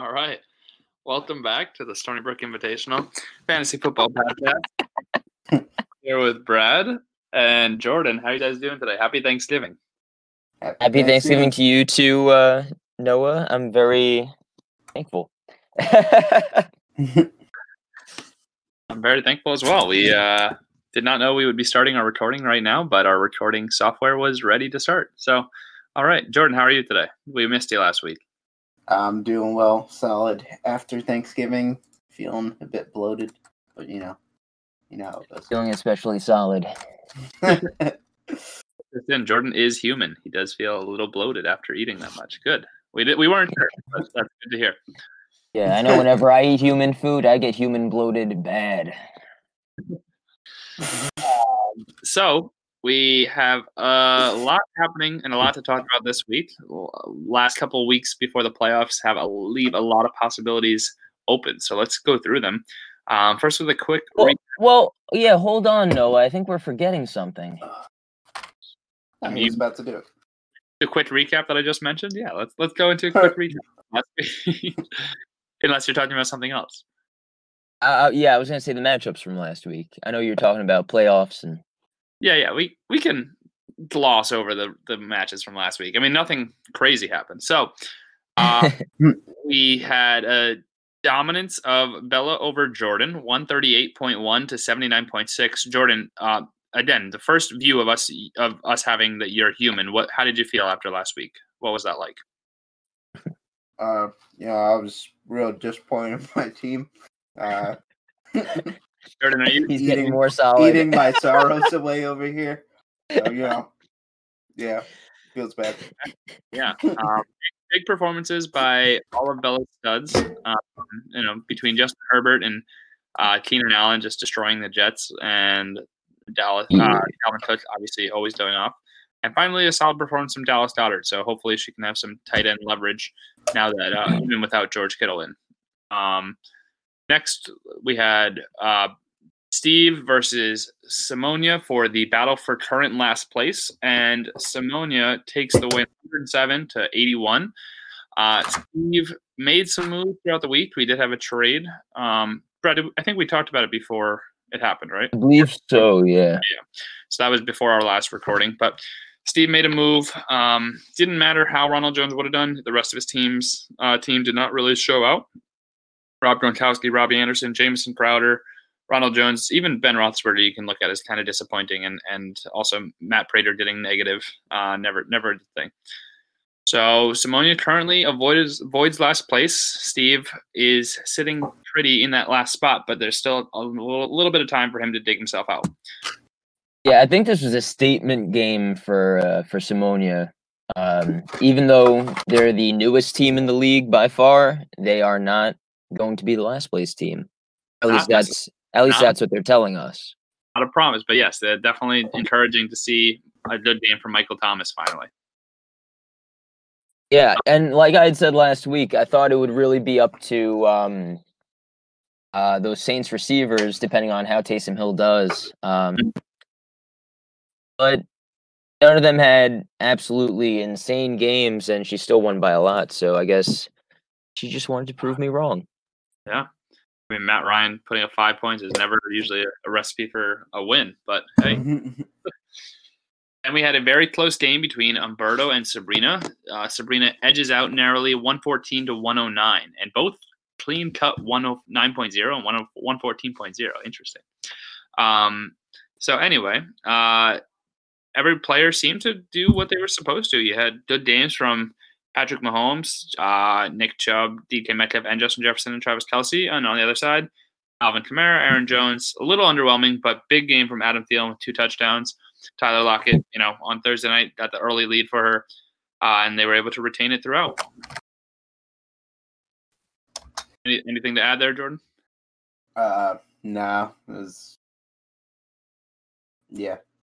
All right. Welcome back to the Stony Brook Invitational Fantasy Football Podcast. Here with Brad and Jordan. How are you guys doing today? Happy Thanksgiving. Happy Thanksgiving to you too, uh, Noah. I'm very thankful. I'm very thankful as well. We uh, did not know we would be starting our recording right now, but our recording software was ready to start. So, all right, Jordan, how are you today? We missed you last week. I'm doing well, solid. After Thanksgiving, feeling a bit bloated, but you know, you know how it goes. Feeling especially solid. Listen, Jordan is human. He does feel a little bloated after eating that much. Good. We did. We weren't sure. But that's good to hear. Yeah, I know. Whenever I eat human food, I get human bloated bad. So we have a lot happening and a lot to talk about this week. Last couple of weeks before the playoffs have a, leave a lot of possibilities open. So let's go through them. Um, first, with a quick. Well, re- well, yeah. Hold on, Noah. I think we're forgetting something. I You- was about to do it. the quick recap that I just mentioned. Yeah, let's let's go into a quick recap. Unless you're talking about something else. Uh, yeah, I was gonna say the matchups from last week. I know you were talking about playoffs and Yeah, yeah, we we can gloss over the the matches from last week. I mean, nothing crazy happened. So, uh, we had a dominance of Bella over Jordan, one thirty eight point one to seventy nine point six. Jordan, uh, again, the first view of us of us having that you're human. What? How did you feel after last week? What was that like? Uh, you know, I was real disappointed in my team. Uh, Jordan, are you? he's Eating- getting more solid. eating my sorrows away over here. So, you know, yeah, feels bad. Yeah, um, big performances by all of Bella's studs. Um, you know, between Justin Herbert and uh, Keenan Allen just destroying the Jets, and Dallas. Uh, Dalvin Cook obviously always doing off, and finally a solid performance from Dallas Goedert. So hopefully she can have some tight end leverage now that uh, even without George Kittle in. Um, next we had uh, Steve versus Simonia for the battle for current last place, and Simonia takes the win 107 to 81. Uh, Steve made some moves throughout the week. We did have a trade. Um, Brett, I think we talked about it before it happened, right? I believe so. Yeah. So that was before our last recording. But Steve made a move. Um, didn't matter how Ronald Jones would have done. The rest of his team's uh, team did not really show out. Rob Gronkowski, Robbie Anderson, Jameson Crowder, Ronald Jones, even Ben Roethlisberger, you can look at as kind of disappointing, and and also Matt Prater getting negative, uh, never never a thing. So Simonia currently avoids avoids last place. Steve is sitting pretty in that last spot, but there's still a little, little bit of time for him to dig himself out. Yeah, I think this was a statement game for uh, for Simonia. Um, even though they're the newest team in the league by far, they are not going to be the last place team. At least Not that's at least not- that's what they're telling us. Not a promise, but yes, they're definitely encouraging to see a good game from Michael Thomas finally. Yeah, and like I had said last week, I thought it would really be up to um, uh, those Saints receivers, depending on how Taysom Hill does. Um, but none of them had absolutely insane games, and she still won by a lot. So I guess she just wanted to prove me wrong. I mean, Matt Ryan putting up five points is never usually a, recipe for a win, but hey. And we had a very close game between Umberto and Sabrina. Uh, Sabrina edges out narrowly 114 to 109, and both clean cut 109.0 and 10 114.0. Interesting. Um, so, anyway, uh, every player seemed to do what they were supposed to. You had good games from Patrick Mahomes, uh, Nick Chubb, DK Metcalf, and Justin Jefferson and Travis Kelce. And on the other side, Alvin Kamara, Aaron Jones, a little underwhelming, but big game from Adam Thielen with two touchdowns. Tyler Lockett, you know, on Thursday night got the early lead for her, uh, and they were able to retain it throughout. Any, anything to add there, Jordan? uh, no, it was, yeah,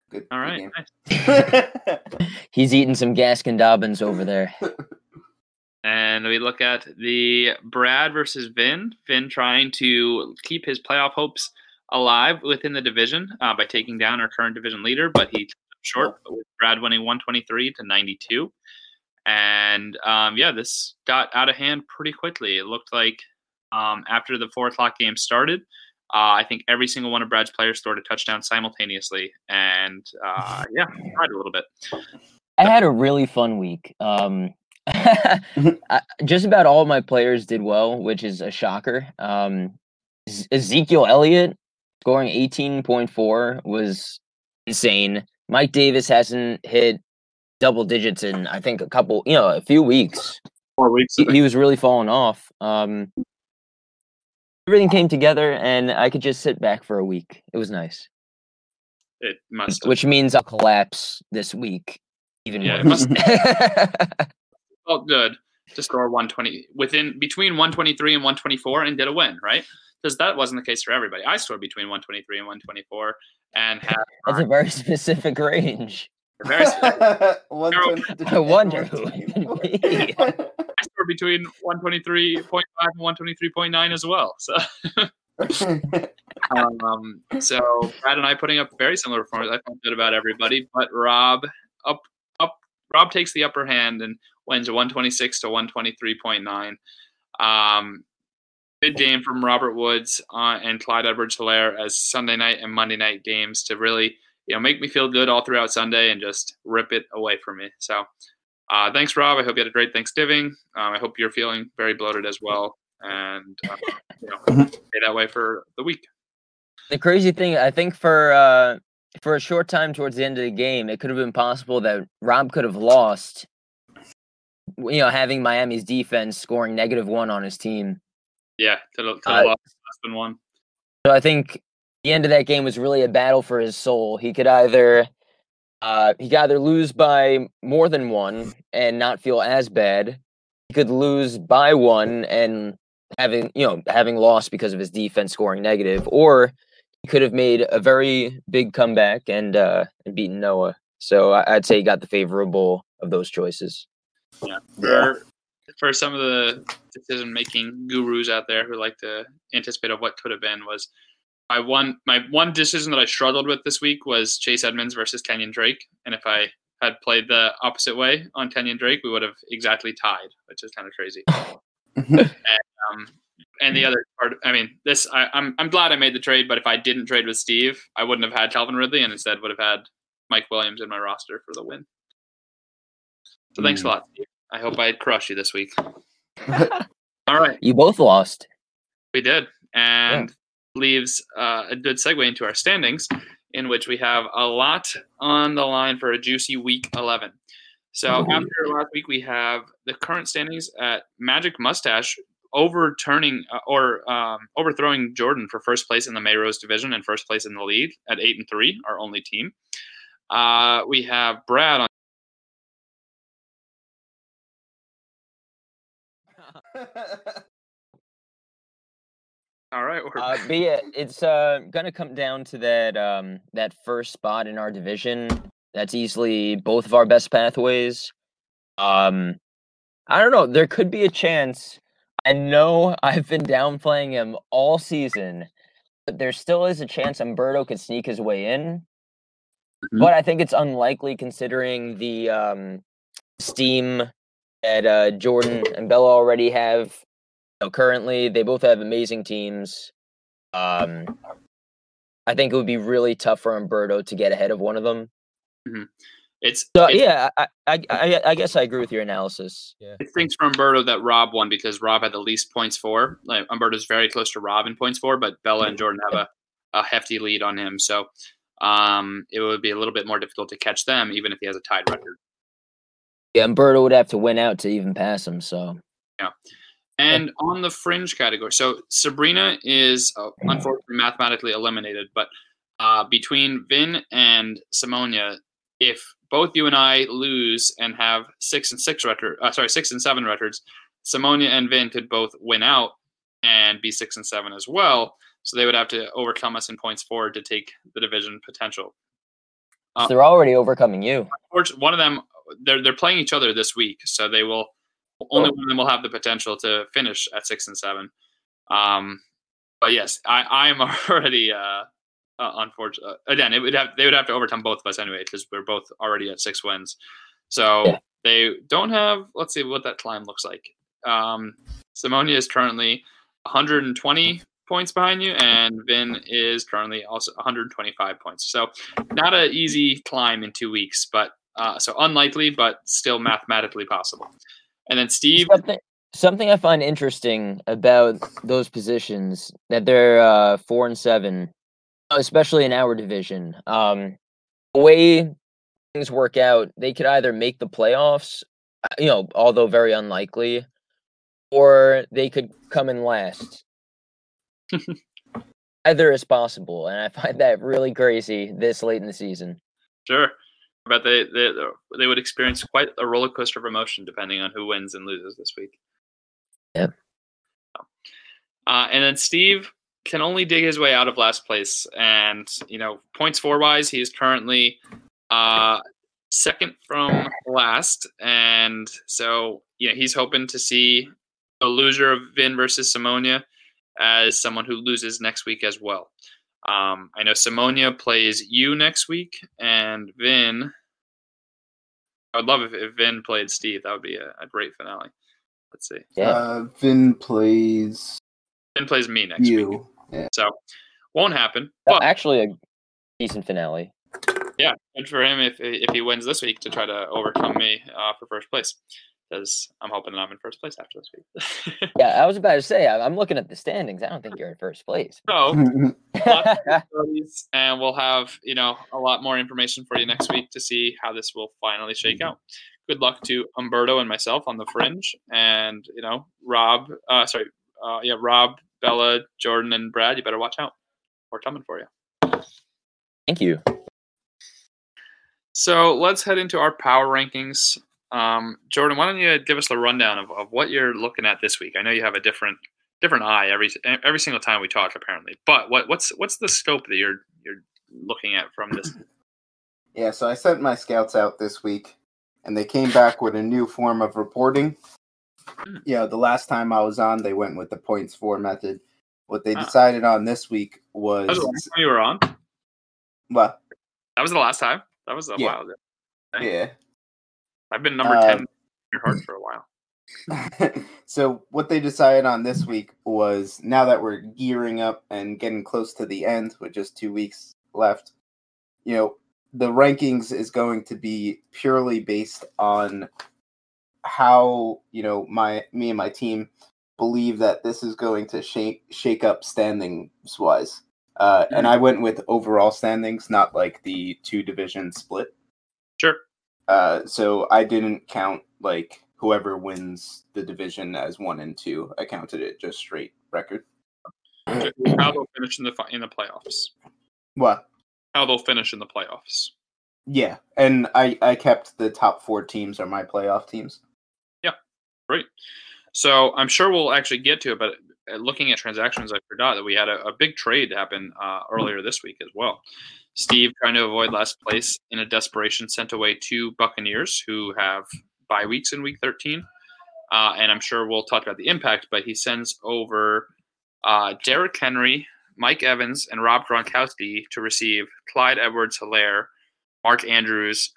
good. All good nice. He's eating some Gaskin Dobbins over there. And we look at the Brad versus Vin. Vin trying to keep his playoff hopes alive within the division uh, by taking down our current division leader, but he short, with Brad winning 123 to 92. And um, yeah, this got out of hand pretty quickly. It looked like um, after the four o'clock game started, uh, I think every single one of Brad's players scored a touchdown simultaneously. And uh, yeah, tried a little bit. I had a really fun week. Um, I, just about all my players did well, which is a shocker. Um, Ezekiel Elliott scoring 18.4 was insane. Mike Davis hasn't hit double digits in I think a couple, you know, a few weeks. Four weeks. He, he was really falling off. Um, everything came together, and I could just sit back for a week. It was nice. It must. Have. Which means I'll collapse this week even yeah, more. It felt good to score 120 within between 123 and 124 and get a win, right? Because that wasn't the case for everybody. I scored between 123 and 124 and had. That's a very specific range. Very I wonder who I scored between 123.5 and 123.9 as well. So. um, so Brad and I putting up very similar performance. I felt good about everybody, but Rob up up Rob takes the upper hand and wins 126 to 123.9. Um, big game from Robert Woods uh, and Clyde Edwards Helaire as Sunday night and Monday night games to really you know make me feel good all throughout Sunday and just rip it away from me. So uh, thanks, Rob. I hope you had a great Thanksgiving. Um, I hope you're feeling very bloated as well, and uh, you know, stay that way for the week. The crazy thing, I think, for uh, for a short time towards the end of the game, it could have been possible that Rob could have lost. You know, having Miami's defense scoring negative one on his team. Yeah, could have, could have uh, lost less than one. So I think the end of that game was really a battle for his soul. He could either uh, he could either lose by more than one and not feel as bad. He could lose by one and having you know having lost because of his defense scoring negative, or he could have made a very big comeback and uh, and beaten Noah. So I'd say he got the favorable of those choices. Yeah. For, for some of the decision making gurus out there who like to anticipate of what could have been was my one my one decision that I struggled with this week was Chase Edmonds versus Kenyon Drake, and if I had played the opposite way on Kenyon Drake, we would have exactly tied, which is kind of crazy. and, um, and the other part, I mean, this I, am I'm, I'm glad I made the trade, but if I didn't trade with Steve, I wouldn't have had Calvin Ridley, and instead would have had Mike Williams in my roster for the win. So thanks mm. a lot, Steve. I hope I crush you this week. All right, you both lost. We did, and leaves uh, a good segue into our standings, in which we have a lot on the line for a juicy week 11. So after last week, we have the current standings at Magic Mustache overturning uh, or um, overthrowing Jordan for first place in the Mayrose division and first place in the league at eight and three, our only team. Uh, we have Brad on. All right. Uh, but yeah, it's uh, gonna come down to that um, that first spot in our division. That's easily both of our best pathways. Um, I don't know. There could be a chance. I know I've been downplaying him all season, but there still is a chance Umberto could sneak his way in. Mm-hmm. But I think it's unlikely considering the um, steam that uh, Jordan and Bella already have know, currently they both have amazing teams. Um, I think it would be really tough for Umberto to get ahead of one of them. Mm-hmm. It's so it's, yeah. I, I, I I guess I agree with your analysis. Yeah, it thinks for Umberto that Rob won because Rob had the least points for. Like Umberto's very close to Rob in points for, but Bella and Jordan have a, a hefty lead on him. So um, it would be a little bit more difficult to catch them, even if he has a tied record. Yeah, Umberto would have to win out to even pass him. So yeah. And on the fringe category, so Sabrina is uh, unfortunately mathematically eliminated, but uh, between Vin and Simonia, if both you and I lose and have six and six record, uh, sorry, six and seven records, Simonia and Vin could both win out and be six and seven as well. So they would have to overcome us in points forward to take the division potential. Uh, they're already overcoming you. One of them, they're they're playing each other this week, so they will only one of them will have the potential to finish at six and seven. Um, but yes, I, I am already uh, Uh, unfortunately, uh, again, it would have they would have to overcome both of us anyway because we're both already at six wins. So Yeah. they don't have. Let's see what that climb looks like. Um, Simonia is currently 120 points behind you, and Vin is currently also 125 points. So not an easy climb in two weeks, but uh, so unlikely, but still mathematically possible. And then Steve, Something, something I find interesting about those positions that they're uh, four and seven, especially in our division. Um, the way things work out, they could either make the playoffs, uh, you know, although very unlikely, or they could come in last. either is possible, and I find that really crazy this late in the season. Sure. But they, they they would experience quite a roller coaster of emotion depending on who wins and loses this week. Yep. Uh, and then Steve can only dig his way out of last place, and you know points four wise, he is currently uh, second from last, and so you know he's hoping to see a loser of Vin versus Simonia as someone who loses next week as well. Um, I know Simonia plays you next week, and Vin. I would love if, if Vin played Steve. That would be a, a great finale. Let's see. Yeah. Uh, Vin plays Vin plays me next week, you. so won't happen. But Actually, a decent finale. yeah, good for him if if he wins this week to try to overcome me uh, for first place. Because I'm hoping that I'm in first place after this week. Yeah, I was about to say, I- I'm looking at the standings. I don't think you're in first place. so and we'll have you know a lot more information for you next week to see how this will finally shake out. Good luck to Umberto and myself on the fringe, and you know Rob. Uh, sorry, uh, yeah, Rob, Bella, Jordan, and Brad. You better watch out. We're coming for you. Thank you. So let's head into our power rankings. Um, Jordan, why don't you give us the rundown of, of what you're looking at this week? I know you have a different different eye every every single time we talk, apparently. But what what's what's the scope that you're you're looking at from this? Yeah, so I sent my scouts out this week, and they came back with a new form of reporting. Hmm. Yeah, the last time I was on, they went with the points four method. What they Ah. decided on this week was That was the last time you were on. well, That was the last time. That was a Yeah. while ago. Yeah. I've been number Uh, ten in your heart for a while. so what they decided on this week was now that we're gearing up and getting close to the end with just two weeks left, you know, the rankings is going to be purely based on how you know my me and my team believe that this is going to shake shake up standings wise. Uh, and I went with overall standings, not like the two division split. Uh, so I didn't count like whoever wins the division as one and two. I counted it just straight record. How they'll finish in the in the playoffs. What? How they'll finish in the playoffs. Yeah, and I I kept the top four teams are my playoff teams. Yeah, great. So I'm sure we'll actually get to it, but looking at transactions, I forgot that we had a, a big trade happen uh, earlier this week as well. Steve, trying to avoid last place in a desperation, sent away two Buccaneers who have bye weeks in week 13. Uh, and I'm sure we'll talk about the impact, but he sends over uh, Derrick Henry, Mike Evans, and Rob Gronkowski to receive Clyde Edwards Helaire, Mark Andrews,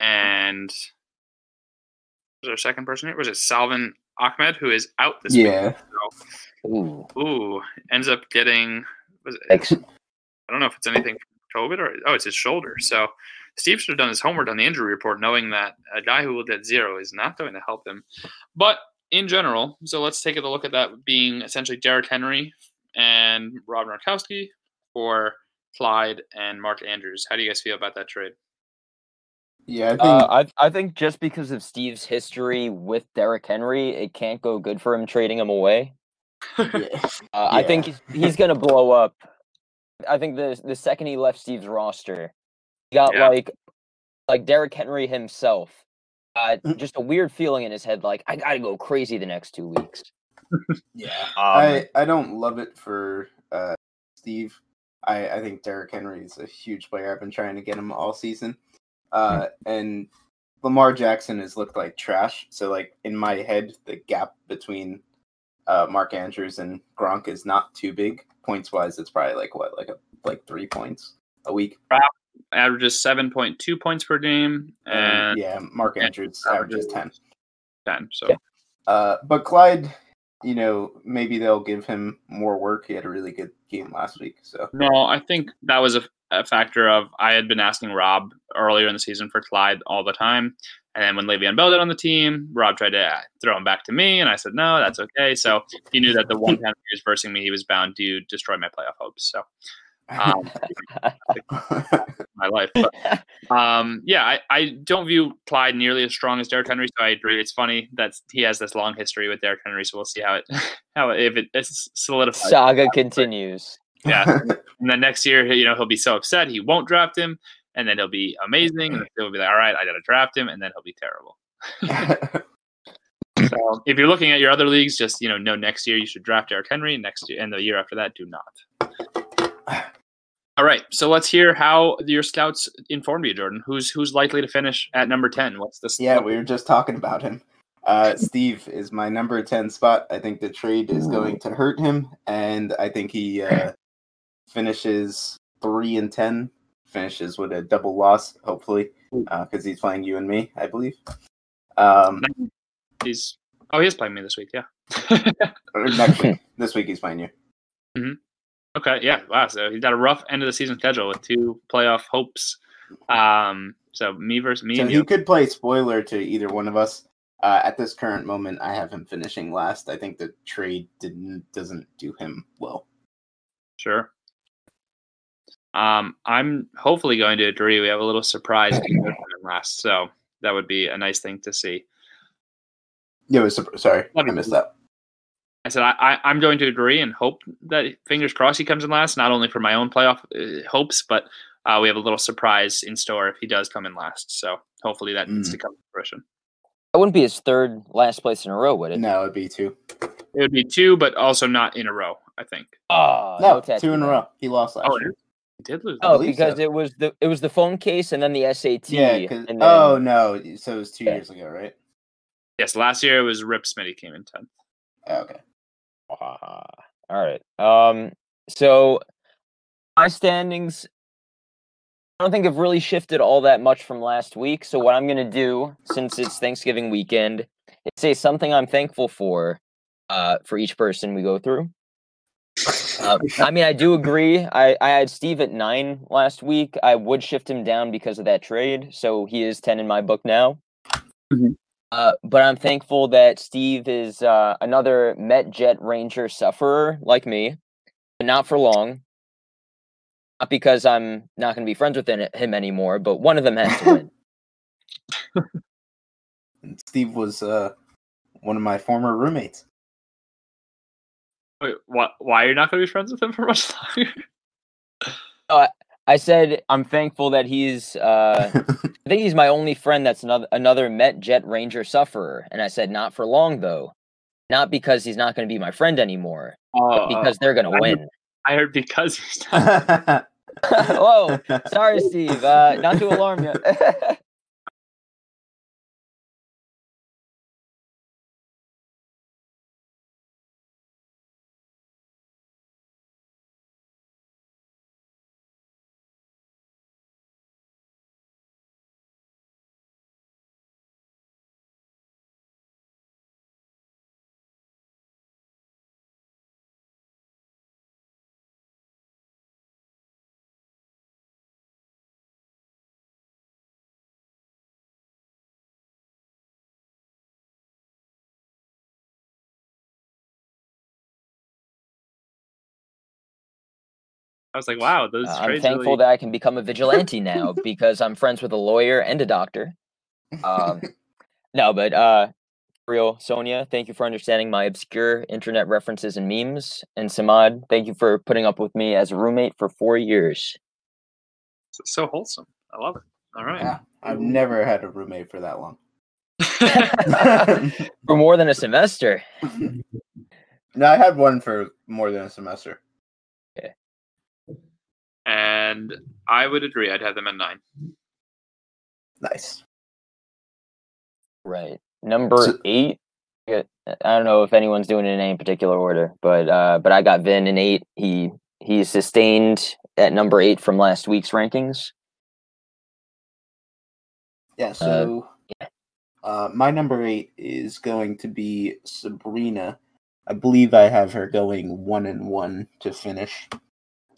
and was there a second person here? Was it Salvon Ahmed, who is out this week? Yeah, Ooh. Ooh, ends up getting. Was it, Ex- I don't know if it's anything from COVID or oh, it's his shoulder. So Steve should have done his homework on the injury report, knowing that a guy who will get zero is not going to help him. But in general, so let's take a look at that being essentially Derrick Henry and Rob Gronkowski for Clyde and Mark Andrews. How do you guys feel about that trade? yeah. I think Uh, I I think just because of Steve's history with Derrick Henry, it can't go good for him trading him away. Yeah. Uh, I think he's, he's gonna blow up. I think the the second he left Steve's roster, he got Yeah. like like Derrick Henry himself. Uh, just a weird feeling in his head, like I gotta go crazy the next two weeks. yeah. Um, I I don't love it for uh, Steve. I I think Derrick Henry is a huge player. I've been trying to get him all season. Uh, and Lamar Jackson has looked like trash. So like in my head, the gap between uh, Mark Andrews and Gronk is not too big. points wise, it's probably like what, like a like three points a week. Averages seven point two points per game And and yeah, Mark and Andrews averages ten. ten. So Yeah. Uh, but Clyde, you know, maybe they'll give him more work. He had a really good game last week, so no, I think that was a, a factor of I had been asking Rob earlier in the season for Clyde all the time. And then when Le'Veon Bell did on the team, Rob tried to uh, throw him back to me, and I said no, that's okay. So he knew that the one time he was versing me, he was bound to destroy my playoff hopes. So um, my life. But um, yeah, I, I don't view Clyde nearly as strong as Derrick Henry. So I agree. It's funny that he has this long history with Derrick Henry. So we'll see how it how it, if it it's solidifies. Saga continues. Yeah, and then next year, you know, he'll be so upset he won't draft him, and then he'll be amazing, and he'll be like, all right, I got to draft him, and then he'll be terrible. So if you're looking at your other leagues, just you know, know next year you should draft Derrick Henry. Next year and the year after that, do not. All right, so let's hear how your scouts informed you, Jordan. Who's who's likely to finish at number ten? What's this? yeah, we were just talking about him. Uh, Steve is my number 10 spot. I think the trade is going to hurt him, and I think he uh, finishes 3 and 10, finishes with a double loss, hopefully, because he's playing you and me, I believe. Um, He's oh, he is playing me this week. Yeah. next week. This week he's playing you. okay. Yeah. Wow. So he's got a rough end of the season schedule with two playoff hopes. Um. So me versus me. So and he you. could play spoiler to either one of us. Uh, at this current moment, I have him finishing last. I think the trade didn't doesn't do him well. Sure. Um, I'm hopefully going to agree. We have a little surprise in last, so that would be a nice thing to see. Yeah, it was sorry, I That'd missed that. I said I, I, I'm going to agree and hope that fingers crossed he comes in last, not only for my own playoff uh, hopes, but uh, we have a little surprise in store if he does come in last. So hopefully that needs Mm. to come to fruition. That wouldn't be his third last place in a row, would it? No, it'd be two. It would be two, but also not in a row. I think. Oh, No, tattoo two in a row. He lost last Oh, year. He did lose. Oh, because so. it was the it was the phone case and then the SAT. Yeah. 'cause- and then, oh no, so it was two Yeah. years ago, right? Yes, last year it was Rip Smitty came in tenth. Oh, okay. Ah, all right. Um. So my standings, I don't think have really shifted all that much from last week. So what I'm gonna do, since it's Thanksgiving weekend, is say something I'm thankful for, uh, for each person we go through. Uh, I mean, I do agree. I, I had Steve at nine last week. I would shift him down because of that trade, so he is ten in my book now. Mhm. Uh, but I'm thankful that Steve is uh, another Met Jet Ranger sufferer like me, but not for long. Not because I'm not going to be friends with him- him anymore, but one of them has to win. And Steve was uh, one of my former roommates. Wait, what? Why are you not going to be friends with him for much longer? I said I'm thankful that he's. Uh, I think he's my only friend that's another another Met Jet Ranger sufferer, and I said not for long though, not because he's not going to be my friend anymore, Oh, because they're going to I heard- win. I heard because he's not. Whoa, sorry, Steve. Uh, not to alarm you. I was like, wow, those Uh, I'm thankful really. that I can become a vigilante now because I'm friends with a lawyer and a doctor. Um, no, but uh, real, Sonia, thank you for understanding my obscure internet references and memes. And Samad, thank you for putting up with me as a roommate for four years. So wholesome. I love it. All right. Yeah, I've never had a roommate for that long. For more than a semester. no, I had one for more than a semester. And I would agree. I'd have them at nine. Nice. Right. Number So- eight. I don't know if anyone's doing it in any particular order, but uh, but I got Vin in eight. He he's sustained at number eight from last week's rankings. Yeah, so Yeah. uh, my number eight is going to be Sabrina. I believe I have her going one and one to finish,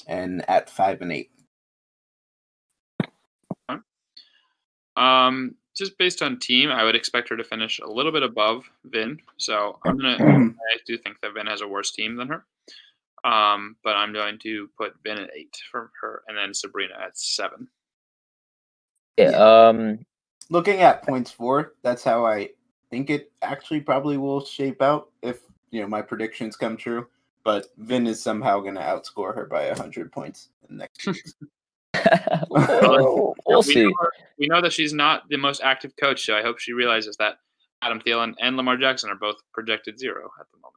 and at five and eight. Um, just based on team, I would expect her to finish a little bit above Vin. So I'm gonna. I do think that Vin has a worse team than her. Um, but I'm going to put Vin at eight for her, and then Sabrina at seven. Yeah. Um. Looking at points four, that's how I think it actually probably will shape out if you know my predictions come true. But Vin is somehow going to outscore her by hundred points in the next. two we'll, we'll we see. Know her- we know that she's not the most active coach, so I hope she realizes that Adam Thielen and Lamar Jackson are both projected zero at the moment.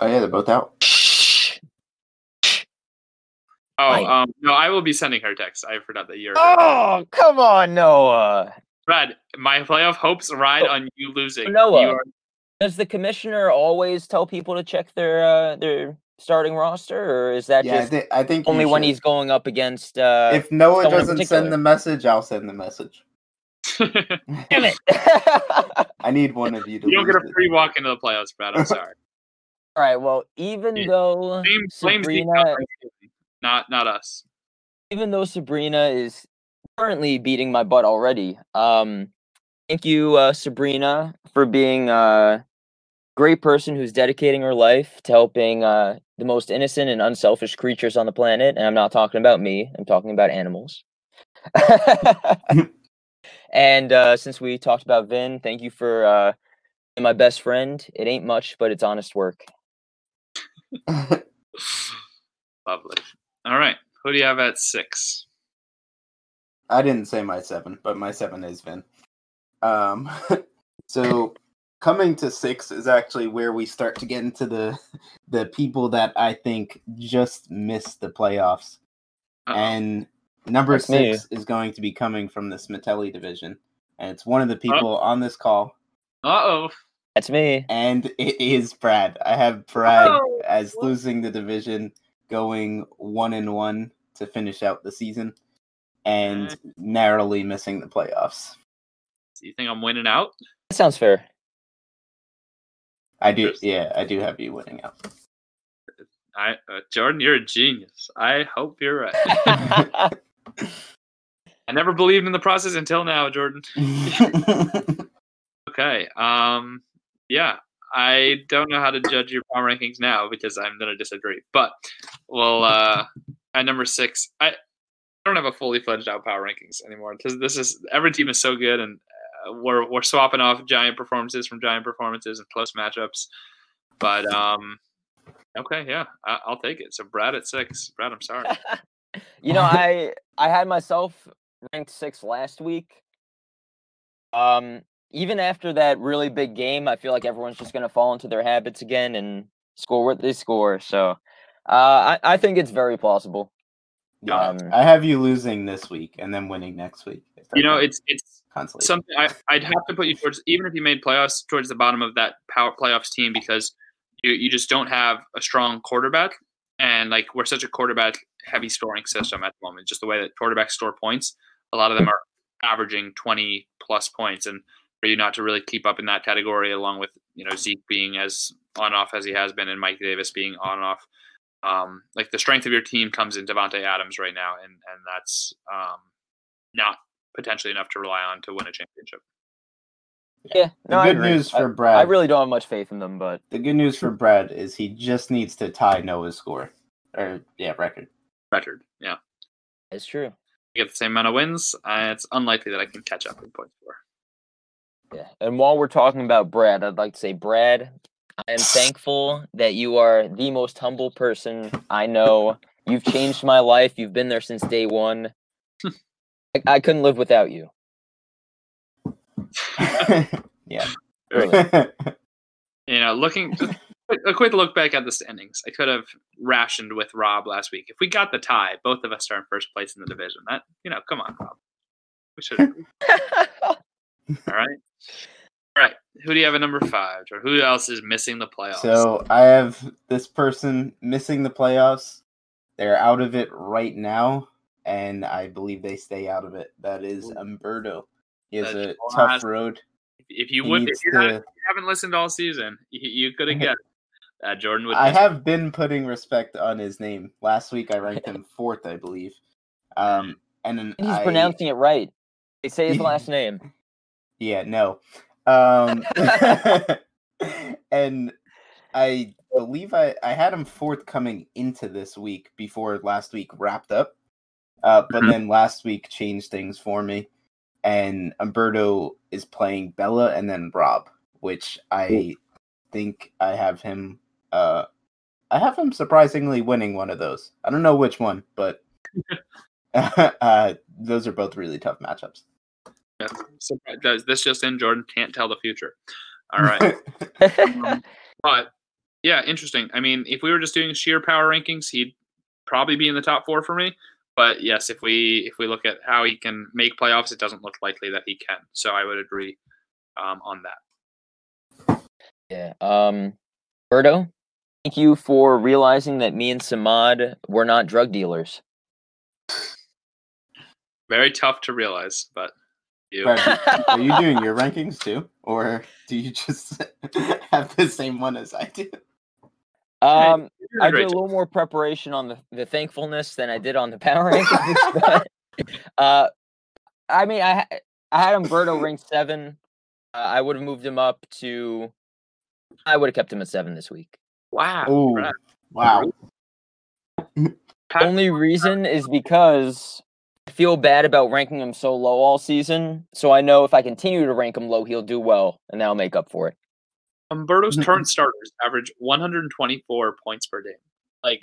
oh yeah, they're both out. Oh, um, no, I will be sending her text. I forgot that you're. Oh, come on, Noah. Brad, my playoff hopes ride on you losing. Noah. You are- Does the commissioner always tell people to check their uh, their starting roster, or is that Yeah, I, just I think only when he's going up against? Uh, If Noah someone in doesn't send the message, I'll send the message. Damn it! I need one of you to. you don't get lose a it. free walk into the playoffs, Brad. I'm sorry. All right. Well, even Yeah. though Blame, blame Sabrina, not not us. even though Sabrina is currently beating my butt already, um, thank you, uh, Sabrina, for being a great person who's dedicating her life to helping uh, the most innocent and unselfish creatures on the planet. And I'm not talking about me; I'm talking about animals. and uh, since we talked about Vin, thank you for uh, being my best friend. It ain't much, but it's honest work. Lovely. All right. Who do you have at six? I didn't say my seven, but my seven is Vin. Um, so coming to six is actually where we start to get into the the people that I think just missed the playoffs, Uh-oh. and number That's me. six is going to be coming from the Smitelli division, and it's one of the people on this call, Uh-oh. That's me. and it is Brad. I have Brad Oh, as what? losing the division, going one and one to finish out the season, and narrowly missing the playoffs. Do you think I'm winning out? That sounds fair. I do, yeah, I do have you winning out. I uh, Jordan, you're a genius. I hope you're right. I never believed in the process until now, Jordan. Okay. Um. Yeah. I don't know how to judge your power rankings now because I'm going to disagree. But well, uh, at number six, I, I don't have a fully fledged out power rankings anymore because this is every team is so good and we're we're swapping off giant performances from giant performances and close matchups. But um, okay, yeah, I, I'll take it. So Brad at six. Brad, I'm sorry. you know, I I had myself ranked six last week. Um, even after that really big game, I feel like everyone's just gonna fall into their habits again and score what they score. So, uh, I I think it's very plausible. Yeah, Um, I have you losing this week and then winning next week. You know, it's it's consolation. something I, I'd have to put you towards even if you made playoffs towards the bottom of that power playoffs team because you you just don't have a strong quarterback. And like we're such a quarterback heavy scoring system at the moment just the way that quarterbacks store points a lot of them are averaging 20 plus points. And for you not to really keep up in that category along with you know Zeke being as on off as he has been and Mike Davis being on off um, like the strength of your team comes in Davante Adams right now. And and that's um, not potentially enough to rely on to win a championship. Yeah, no, I good news for Brad. I really don't have much faith in them, but the good news for Brad is he just needs to tie Noah's score, or yeah, record. Record, yeah. it's true. You get the same amount of wins. Uh, it's unlikely that I can catch up in points for. Yeah. And while we're talking about Brad, I'd like to say, Brad, I am thankful that you are the most humble person I know. You've changed my life. You've been there since day one. I, I couldn't live without you. yeah. Really. You know, looking a quick look back at the standings. I could have rationed with Rob last week. If we got the tie, both of us are in first place in the division. That you know, come on, Rob. We should. All right. All right. Who do you have at number five? Or who else is missing the playoffs? So I have this person missing the playoffs. They're out of it right now, and I believe they stay out of it. That is Umberto. He has That's a class. tough road. if you He would, if needs you, not- to- if you haven't listened all season, you, you could have guessed that Jordan would. I have been putting respect on his name. Last week I ranked him fourth, I believe. Um, and then And he's I, pronouncing it right. They say his last name. Yeah, no. Um, and I believe I, I had him fourth coming into this week before last week wrapped up. Uh, but Mhm. then last week changed things for me. And Umberto is playing Bella and then Rob, which I think I have him. Uh, I have him surprisingly winning one of those. I don't know which one, but uh, those are both really tough matchups. Yeah. Surprise- this just in? Jordan can't tell the future. All right. Um, but yeah, interesting. I mean, if we were just doing sheer power rankings, he'd probably be in the top four for me. But yes, if we if we look at how he can make playoffs, it doesn't look likely that he can. So I would agree um, on that. Yeah. Um, Berto, thank you for realizing that me and Samad were not drug dealers. Very tough to realize, but you. Are you doing your rankings too, or do you just have the same one as I do? Um, you did a I did a little more preparation on the, the thankfulness than I did on the power rankings. but, uh, I mean, I ha- I had Umberto ranked seven. Uh, I would have moved him up to. I would have kept him at seven this week. Wow. Oh, Brad. wow. Only reason is because I feel bad about ranking him so low all season. So I know if I continue to rank him low, he'll do well, and that'll make up for it. Umberto's mm-hmm. current starters average 124 points per game. Like,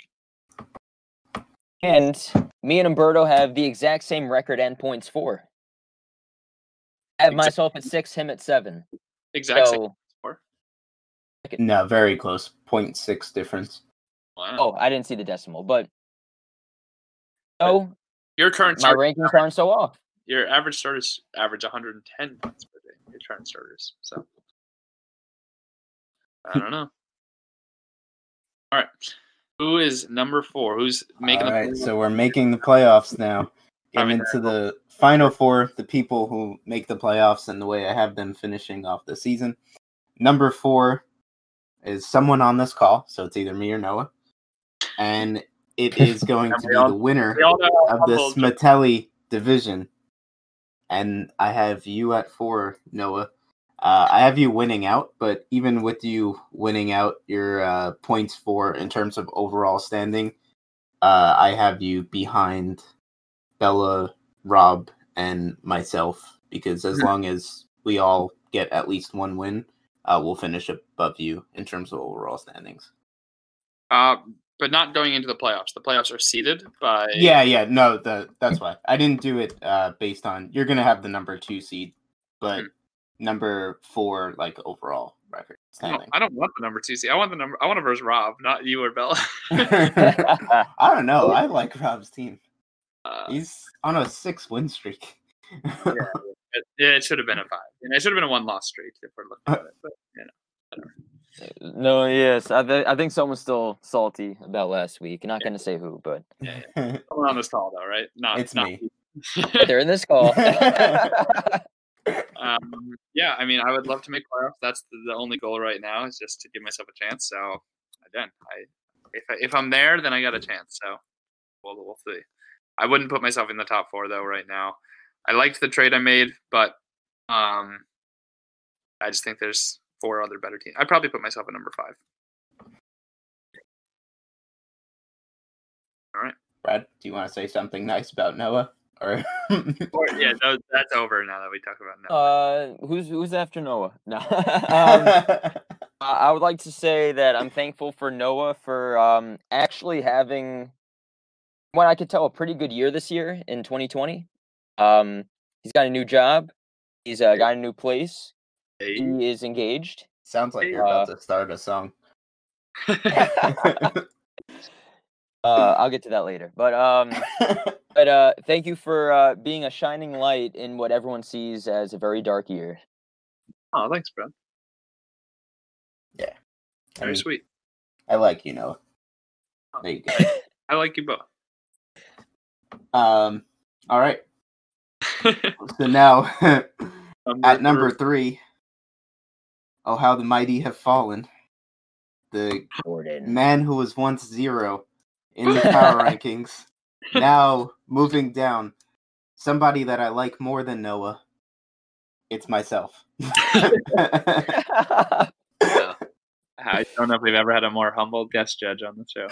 And me and Umberto have the exact same record and points for. I have Exa- myself at six, him at seven. Exactly. same So. No, very close. 0.6 difference. Wow. oh, I didn't see the decimal, but so Your current my starter, rankings aren't so off. your average starters average 110 points per game. Your current starters. So I don't know. All right. Who is number four? Who's making All the right, so we're making the playoffs now. Getting into the final four, the people who make the playoffs and the way I have them finishing off the season. Number four is someone on this call, so it's either me or Noah. And it is going to be all- the winner we all know how of the humble Smatelli division. And I have you at four, Noah. Uh, I have you winning out, but even with you winning out your uh, points for in terms of overall standing, uh, I have you behind Bella, Rob, and myself because as Mhm. long as we all get at least one win, uh, we'll finish above you in terms of overall standings. Uh, but not going into the playoffs. The playoffs are seeded by Yeah, yeah, no, the that's why I didn't do it uh based on you're gonna have the number two seed, but Hmm. Number four like overall record I don't, standing. I don't want the number two seed. I want the number. I want to verse Rob, not you or Bella. I don't know. I like Rob's team. Uh, He's on a six win streak. yeah, it should have been a five. And it should have been a one loss streak if we're looking at it. But you know, no, yes, I, th- I think someone's still salty about last week. Not going to say who, but someone on this call though, right? Not It's not me. they're in this call. Um, yeah, I mean, I would love to make playoffs. That's the, only goal right now is just to give myself a chance. So again, I if I, if I'm there, then I got a chance. So we'll we'll see. I wouldn't put myself in the top four though right now. I liked the trade I made, but um, I just think there's four other better teams. I'd probably put myself at number five. All right. Brad, do you want to say something nice about Noah? Or Or, yeah, no, that's over now that we talk about now. uh, who's who's after Noah? No. um, I I would like to say that I'm thankful for Noah for um, actually having what I could tell a pretty good year this year in 2020. Um, he's got a new job. He's uh, got a new place. Hey. He is engaged. Sounds like you're about to start a song. Uh, I'll get to that later. But um, but uh, thank you for uh, being a shining light in what everyone sees as a very dark year. Oh, thanks, bro. Yeah. Very mean, sweet. I like you know. There you go. I like you both. Um. All right. So now at number three. three. Oh, how the mighty have fallen. The Jordan. man who was once zero in the power rankings, now moving down. Somebody that I like more than Noah. It's myself. I don't know if we've ever had a more humble guest judge on the show.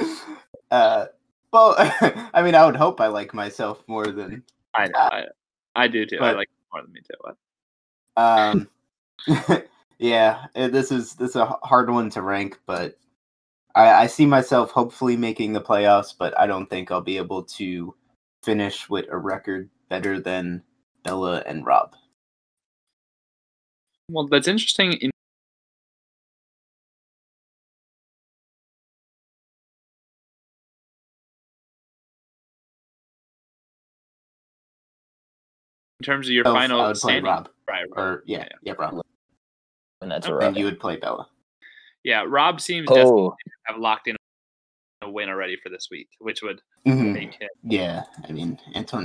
uh, well, I mean, I would hope I like myself more than I know. I, I do too. I like more than me too. What? Um, yeah, eh, this is this is a h- hard one to rank, but I, I see myself hopefully making the playoffs, but I don't think I'll be able to finish with a record better than Bella and Rob. Well, that's interesting. In in terms of your So, final I standing, Rob, right? right. or yeah, yeah, Rob, and that's Okay. a and you would play Bella. Yeah, Rob seems Oh, to have locked in a win already for this week, which would Mhm. make it. Yeah, I mean Anton.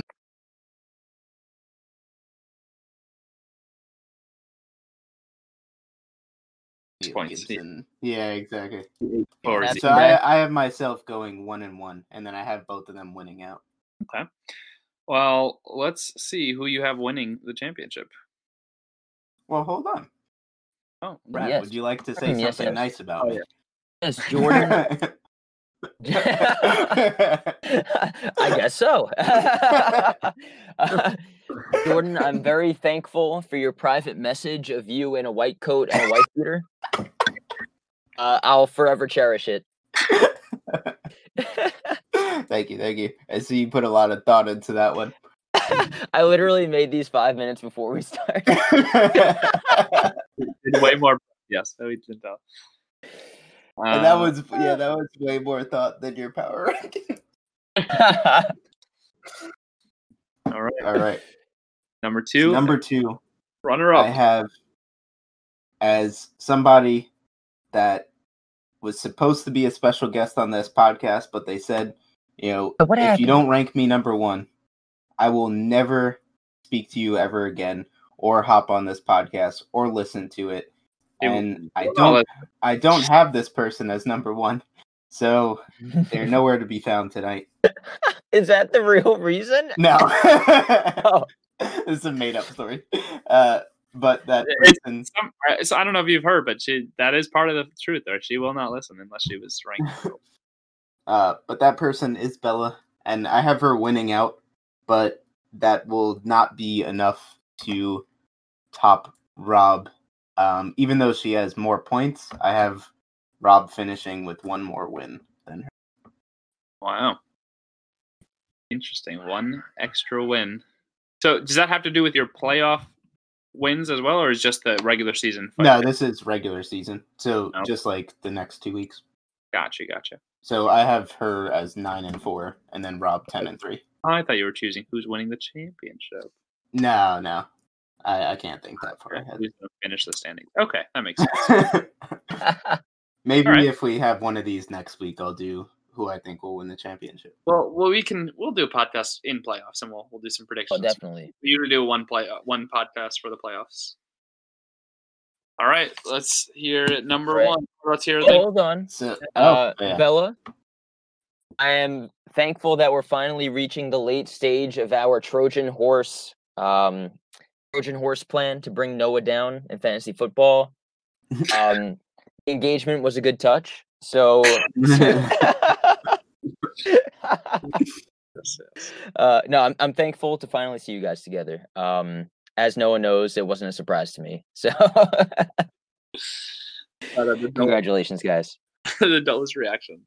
Points, yeah. Gibson. Yeah, exactly. So. I, I have myself going one and one, and then I have both of them winning out. Okay. Well, let's see who you have winning the championship. Well, hold on, Oh, Brad. Yes. Would you like to say something yes. nice about Oh, me? yes, Jordan. I guess so. Jordan, I'm very thankful for your private message of you in a white coat and a white beater. Uh, I'll forever cherish it. thank you, thank you. I see you put a lot of thought into that one. I literally made these five minutes before we started. Way more. Yes, we did that. and that Uh, was yeah, that was way more thought than your power ranking. all right. All right, Number two, number two. runner up. I have as somebody that was supposed to be a special guest on this podcast, but they said, you know, But what if you don't rank me number one, I will never speak to you ever again, or hop on this podcast, or listen to it. It- And I don't, let's- I don't have this person as number one, so they're nowhere to be found tonight. Is that the real reason? No, Oh. this is a made-up story. Uh, but that It's- person, Some, uh, so I don't know if you've heard, but she that is part of the truth. Or she will not listen unless she was ranked. Uh, but that person is Bella, and I have her winning out, but that will not be enough to top Rob. Um, even though she has more points, I have Rob finishing with one more win than her. wow, interesting. One extra win. So does that have to do with your playoff wins as well, or is just the regular season? fight? No, this is regular season, so Oh. just like the next two weeks. Gotcha, gotcha. So I have her as nine and four, and then Rob ten and three. Oh, I thought you were choosing who's winning the championship. No, no, I, I can't think that far Okay, ahead. Who's going to finish the standings? Okay, that makes sense. Maybe Alright. if we have one of these next week, I'll do who I think will win the championship. well, well, we can we'll do a podcast in playoffs, and we'll we'll do some oh, predictions. definitely. We usually do one play uh, one podcast for the playoffs. All right, let's hear it. Number Right. one. Let's hear Oh, the hold on. So, Uh, oh, yeah. Bella, I am thankful that we're finally reaching the late stage of our Trojan horse, um, Trojan horse plan to bring Noah down in fantasy football. Um, engagement was a good touch. So, uh, no, I'm I'm thankful to finally see you guys together. Um, as Noah knows, it wasn't a surprise to me. So, congratulations, guys. the dullest reaction.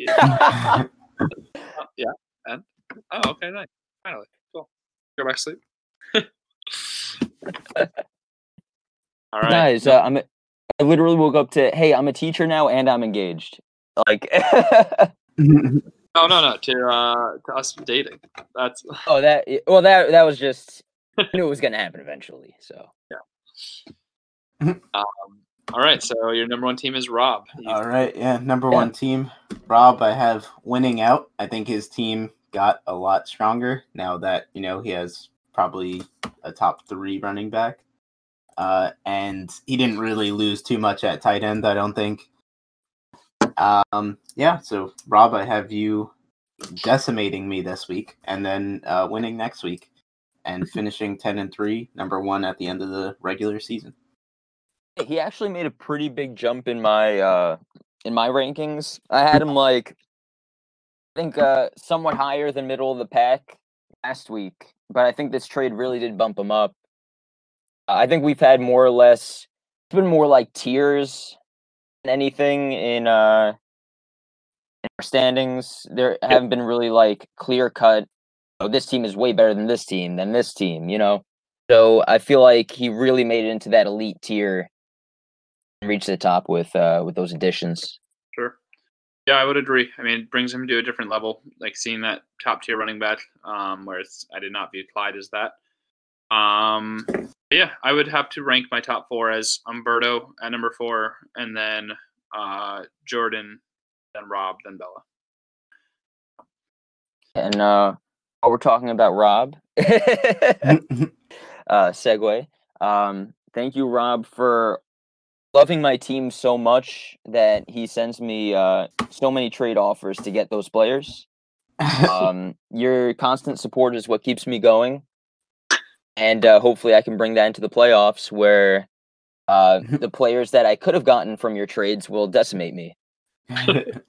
To the, oh, okay, nice. Finally, cool. Go back to sleep. All right. Guys, uh, I'm. a- I literally woke up to, hey, I'm a teacher now and I'm engaged. Like, Oh no, no, to uh, to us dating. That's oh, that. Well, that that was just. I knew it was gonna happen eventually. So yeah. um, all right, so your number one team is Rob. You- All right, yeah, number Yeah. one team, Rob. I have winning out. I think his team got a lot stronger now that you know he has probably a top three running back, uh, and he didn't really lose too much at tight end. I don't think. Um, yeah, so Rob, I have you decimating me this week, and then uh, winning next week, and finishing ten and three, number one at the end of the regular season. He actually made a pretty big jump in my uh in my rankings. I had him like I think uh somewhat higher than middle of the pack last week, but I think this trade really did bump him up. I think we've had more or less it's been more like tiers than anything in uh in our standings. There haven't been really like clear cut oh this team is way better than this team than this team, you know. So I feel like he really made it into that elite tier and reached the top with uh with those additions. Sure. Yeah, I would agree. I mean, it brings him to a different level. Like seeing that top tier running back, um, where it's I did not view Clyde as that. Um, yeah, I would have to rank my top four as Umberto at number four, and then uh, Jordan, then Rob, then Bella. And uh while we're talking about Rob, uh segue. Um thank you Rob for loving my team so much that he sends me uh so many trade offers to get those players. um, your constant support is what keeps me going, and uh, hopefully, I can bring that into the playoffs where uh, the players that I could have gotten from your trades will decimate me. and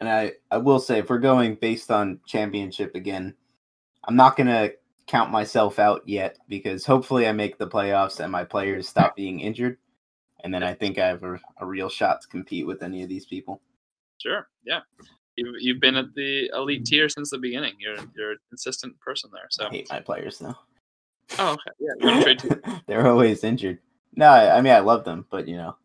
I, I will say, if we're going based on championship again, I'm not gonna count myself out yet because hopefully I make the playoffs and my players stop being injured, and then I think I have a, a real shot to compete with any of these people. Sure. Yeah. You've, you've been at the elite tier since the beginning. You're you're a consistent person there. So I hate my players though. oh okay. Yeah. You want to trade too? They're always injured. No, I, I mean I love them, but you know,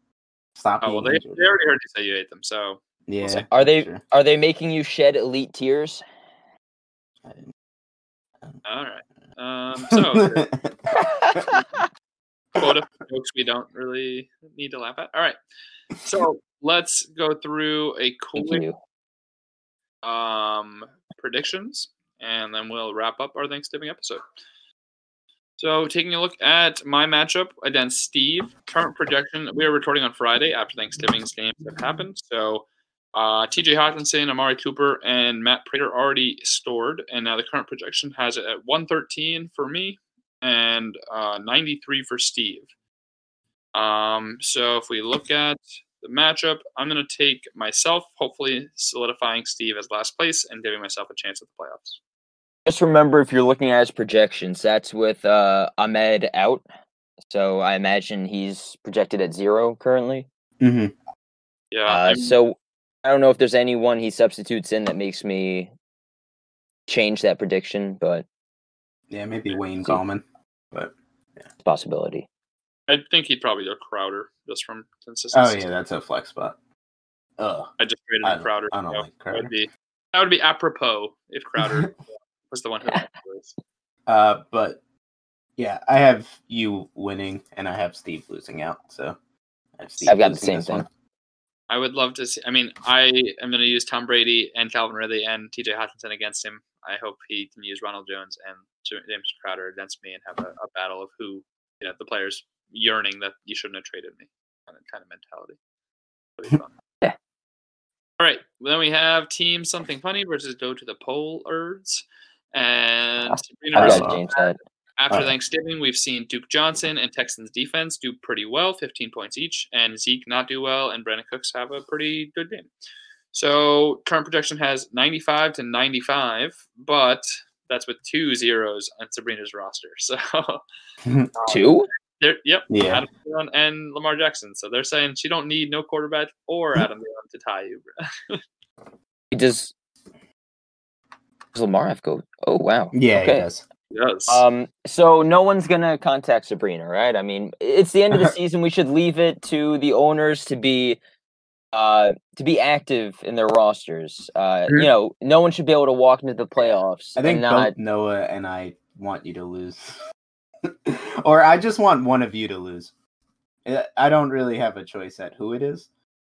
stop Oh well, they, injured. they already heard you say you hate them. So yeah, see. Are they sure. are they making you shed elite tears? I didn't- all right. Um. So quota jokes we don't really need to laugh at. All right. So let's go through a quick um, predictions, and then we'll wrap up our Thanksgiving episode. So, taking a look at my matchup against Steve, current projection, we are recording on Friday after Thanksgiving's games have happened. So, uh, TJ Hockenson, Amari Cooper, and Matt Prater already stored. and now the current projection has it at 113 for me and uh, 93 for Steve. Um, so, if we look at the matchup, I'm going to take myself, hopefully solidifying Steve as last place and giving myself a chance at the playoffs. Just remember, if you're looking at his projections, that's with uh, Ahmed out. So I imagine he's projected at zero currently. Mhm. Yeah. Uh, so I don't know if there's anyone he substitutes in that makes me change that prediction, but Yeah, maybe Wayne See. Gallman, but it's a possibility. I think he'd probably go Crowder just from consistency. oh yeah, that's a flex spot. Ugh, I just traded I Crowder. I don't so like That Crowder. would be that would be apropos if Crowder was the one who was. Uh, but yeah, I have you winning, and I have Steve losing out. So I have I've got the same this one. thing. I would love to see. I mean, I am going to use Tom Brady and Calvin Ridley and T.J. Hockenson against him. I hope he can use Ronald Jones and James Crowder against me and have a, a battle of who, you know, the players yearning that you shouldn't have traded me kind of, kind of mentality. That'd be fun. Yeah. All right. Then we have Team Something Funny versus Go to the Pollards. And Sabrina I've versus got to change that. after Alright. Thanksgiving, we've seen Duke Johnson and Texans defense do pretty well, 15 points each, and Zeke not do well, and Brandin Cooks have a pretty good game. So current projection has 95 to 95, but that's with two zeros on Sabrina's roster. So Two? they're yep, Yeah. Adam Thielen and Lamar Jackson. So they're saying she don't need no quarterback or Adam Thielen to tie you. Does does Lamar have go? Oh wow. Yeah, Okay. he does. yes. Um, so no one's gonna contact Sabrina, right? I mean, it's the end of the season. We should leave it to the owners to be, uh, to be active in their rosters. Uh, you know, no one should be able to walk into the playoffs I think and not. both Noah and I want you to lose, or I just want one of you to lose. I- I don't really have a choice at who it is,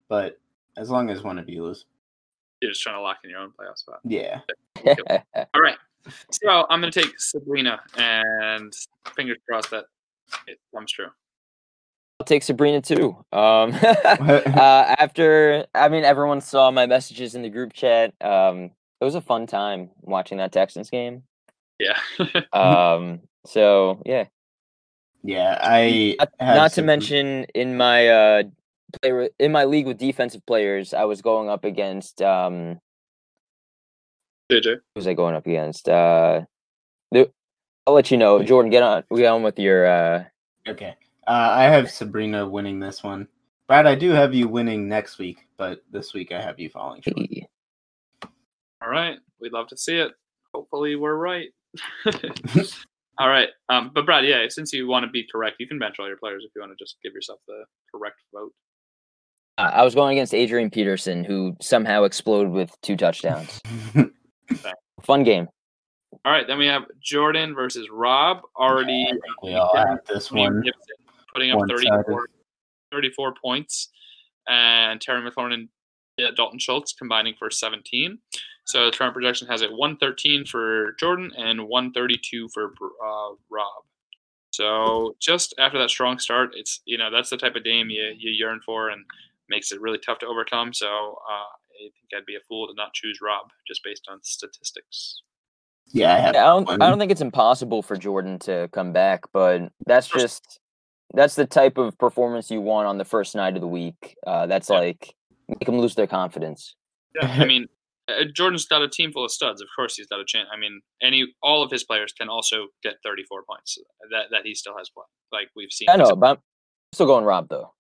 but as long as one of you lose, You're just trying to lock in your own playoff spot. yeah. All right. So I'm going to take Sabrina and fingers crossed that it comes true. I'll take Sabrina too. Um, uh, after, I mean, everyone saw my messages in the group chat. Um, it was a fun time watching that Texans game. Yeah. Um, so yeah, yeah, I not, have not to Sabri- mention in my uh player in my league with defensive players, I was going up against um, JJ. who was I going up against? Uh, the, I'll let you know. Jordan, get on. Get on with your. uh Okay. Uh, I have Sabrina winning this one. Brad, I do have you winning next week, but this week I have you falling short. All right. We'd love to see it. Hopefully we're right. all right. Um, but Brad, yeah, since you want to be correct, you can bench all your players if you want to just give yourself the correct vote. Uh, I was going against Adrian Peterson, who somehow exploded with two touchdowns. Fun game. All right. Then we have Jordan versus Rob. Already we all have this one. Gibson putting up 34, 34 points, and Terry McLaurin and uh, Dalton Schultz combining for 17. So the current projection has it 113 for Jordan and 132 for uh, Rob. So just after that strong start, it's you know that's the type of game you, you yearn for and makes it really tough to overcome. So uh, I think I'd be a fool to not choose Rob just based on statistics. Yeah, I have. Yeah, I don't. one. I don't think it's impossible for Jordan to come back, but that's just that's the type of performance you want on the first night of the week. Uh, that's Yeah. like make them lose their confidence. Yeah, I mean, uh, Jordan's got a team full of studs. Of course, he's got a chance. I mean, any all of his players can also get 34 points that that he still has play. Like we've seen. I know, but I'm still going Rob though.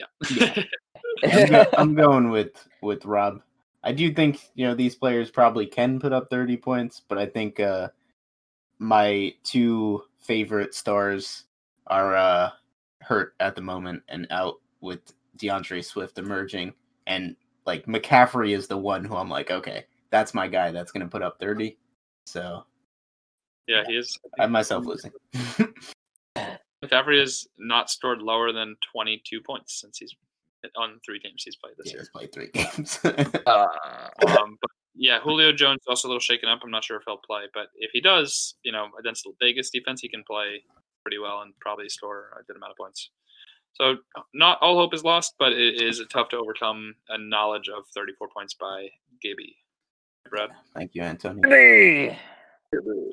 Yeah. I'm, go- I'm going with with Rob. I do think you know these players probably can put up 30 points, but I think uh my two favorite stars are uh hurt at the moment and out with D'Andre Swift emerging and like McCaffrey is the one who I'm like, okay, that's my guy that's gonna put up 30. So yeah, he is. I myself losing. McCaffrey has not scored lower than 22 points since he's on three games he's played this He year. has played three games. Uh, Um, but yeah, Julio Jones is also a little shaken up. I'm not sure if he'll play, but if he does, you know, against the Vegas defense, he can play pretty well and probably score a good amount of points. So not all hope is lost, but it is tough to overcome a knowledge of 34 points by Gibby. Brad. Thank you, Antonio. hey.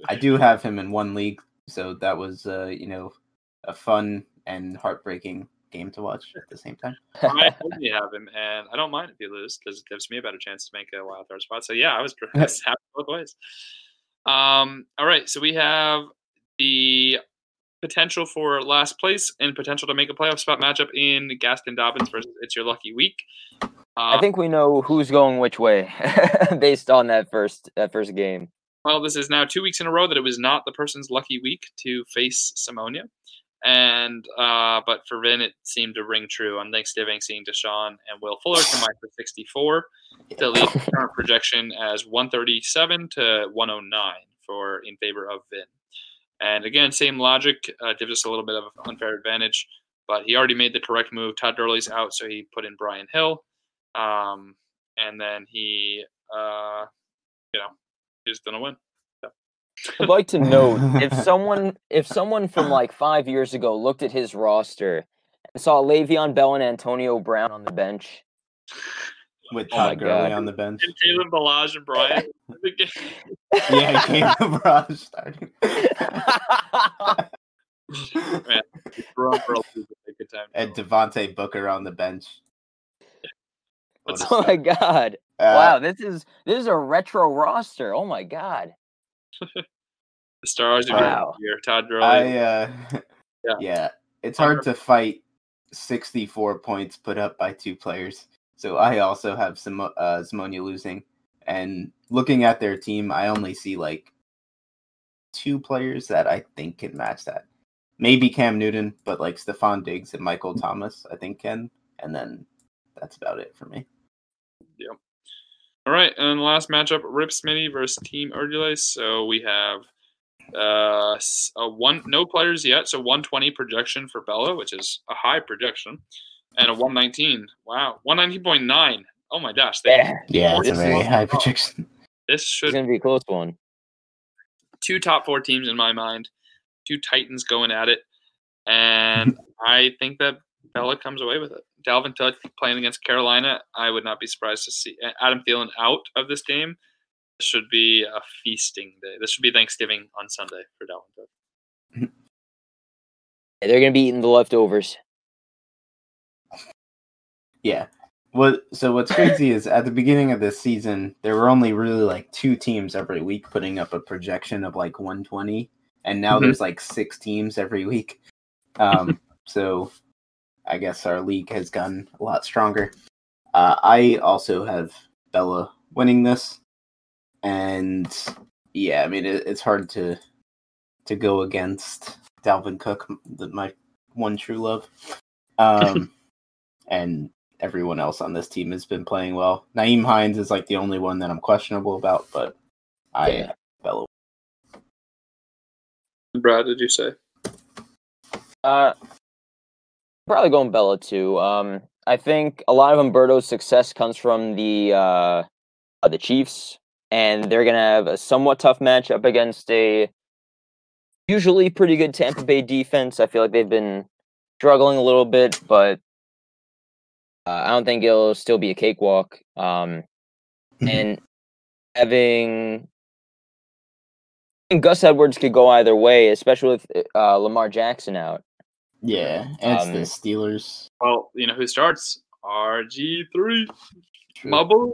I do have him in one league, so that was uh, you know a fun and heartbreaking game to watch at the same time. I totally have him, and I don't mind if you lose because it gives me a better chance to make a wild card spot. So yeah, I was I was happy both ways. Um, all right, so we have the potential for last place and potential to make a playoff spot matchup in Gaston Dobbins versus It's Your Lucky Week. Uh, I think we know who's going which way based on that first that first game. Well, this is now two weeks in a row that it was not the person's lucky week to face Simonia. And uh, but for Vin, it seemed to ring true on Thanksgiving, seeing Deshaun and Will Fuller combined for 64 to lead the current projection as 137 to 109 for in favor of Vin. And again, same logic uh, gives us a little bit of an unfair advantage. But he already made the correct move. Todd Gurley's out, so he put in Brian Hill, um, and then he, uh, you know, he's gonna win. I'd like to note if someone if someone from like five years ago looked at his roster and saw Le'Veon Bell and Antonio Brown on the bench, With Oh my Todd Gurley God. on the bench. And Kalen Ballage and Brian. Yeah, Caleb Ross starting. Throw him for a loop at a good time. and Devontae Booker on the bench. What's- oh my god! Uh, wow, this is this is a retro roster. Oh my god! the stars of Wow. your year. Todd Gurley. I uh, Yeah. yeah. it's hard to fight 64 points put up by two players. So I also have some uh, Zimonia losing, and looking at their team, I only see like two players that I think can match that. Maybe Cam Newton, but like Stefon Diggs and Michael Thomas, I think can, and then that's about it for me. Yep. All right, and the last matchup, Rip Smitty versus Team Urdulice. So we have Uh, a one no players yet, so 120 projection for Bella, which is a high projection, and a 119. Wow, 119.9. Oh my gosh, they, Yeah, Yeah, it's a This very is- high projection. this it's should gonna be a close one. two top four teams in my mind, two Titans going at it, and I think that Bella comes away with it. Dalvin Cook playing against Carolina, I would not be surprised to see uh, Adam Thielen out of this game. This should be a feasting day. This should be Thanksgiving on Sunday for Dalvin Cook. They're gonna be eating the leftovers. Yeah. What so what's crazy is at the beginning of this season there were only really like two teams every week putting up a projection of like 120 and now Mhm. there's like six teams every week. Um so I guess our league has gotten a lot stronger. Uh I also have Bella winning this and yeah, I mean it, it's hard to to go against Dalvin Cook, the, my one true love. Um and everyone else on this team has been playing well. Nyheim Hines is like the only one that I'm questionable about, but I Yeah. Bella. Brad, did you say? Uh, probably going Bella too. Um, I think a lot of Umberto's success comes from the uh, uh, the Chiefs, and they're gonna have a somewhat tough matchup against a usually pretty good Tampa Bay defense. I feel like they've been struggling a little bit, but uh, I don't think it'll still be a cakewalk. Um, and having I think Gus Edwards could go either way, especially with uh, Lamar Jackson out. Yeah, and it's Um, the Steelers. Well, you know who starts? RG3. My boy.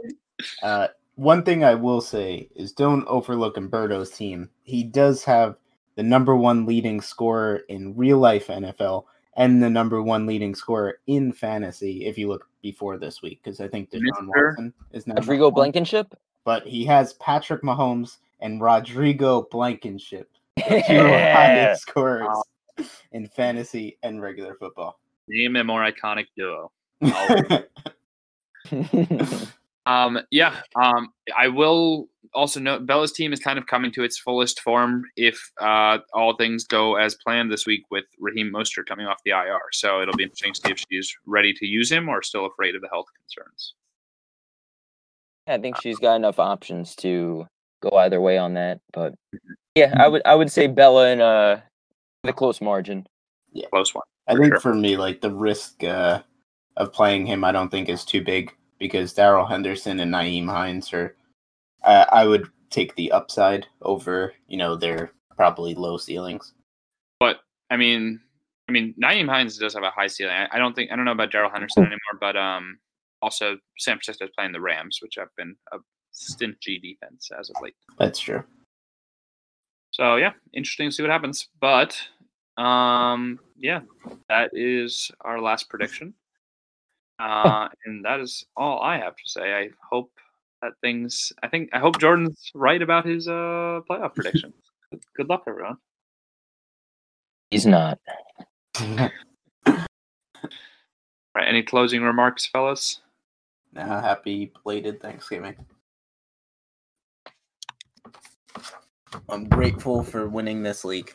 Uh, one thing I will say is don't overlook Umberto's team. He does have the number one leading scorer in real life NFL and the number one leading scorer in fantasy. If you look before this week, because I think Deshaun Mr. Watson is now Rodrigo. Blankenship. but he has Patrick Mahomes and Rodrigo Blankenship, two Yeah. highest scorers in fantasy and regular football. Name a more iconic duo. Um, yeah. Um, I will also note Bella's team is kind of coming to its fullest form if uh, all things go as planned this week with Raheem Mostert coming off the IR. So it'll be interesting to see if she's ready to use him or still afraid of the health concerns. I think she's got enough options to go either way on that. But yeah, I would I would say Bella in a with a close margin. Yeah, close one. I think sure. for me, like the risk uh, of playing him, I don't think is too big because Darrell Henderson and Nyheim Hines are. Uh, I would take the upside over, you know, their probably low ceilings. But I mean, I mean, Nyheim Hines does have a high ceiling. I, I don't think I don't know about Darrell Henderson anymore, but um, also San Francisco is playing the Rams, which have been a stingy defense as of late. That's true. So yeah, interesting to see what happens. But um, yeah, that is our last prediction, uh, and that is all I have to say. I hope that things. I think I hope Jordan's right about his uh playoff predictions. Good- Good luck, everyone. He's not. All right, any closing remarks, fellas? now, happy belated Thanksgiving. I'm grateful for winning this league.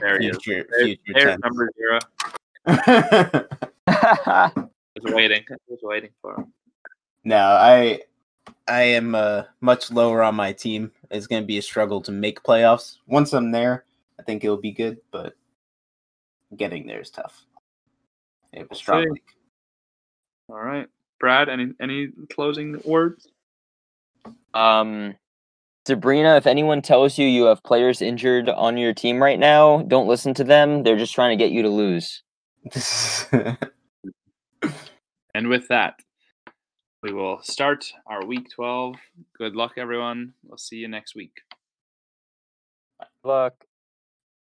There he is. Future, There's, future there's number zero. yeah, I was waiting. I was waiting for him. No, I I am uh, much lower on my team. It's going to be a struggle to make playoffs. Once I'm there, I think it'll be good, but getting there is tough. They have a strong see. league. All right, Brad. Any any closing words? um, Sabrina, if anyone tells you you have players injured on your team right now, don't listen to them. They're just trying to get you to lose. And with that, we will start our week 12. Good luck, everyone. We'll see you next week. Good luck.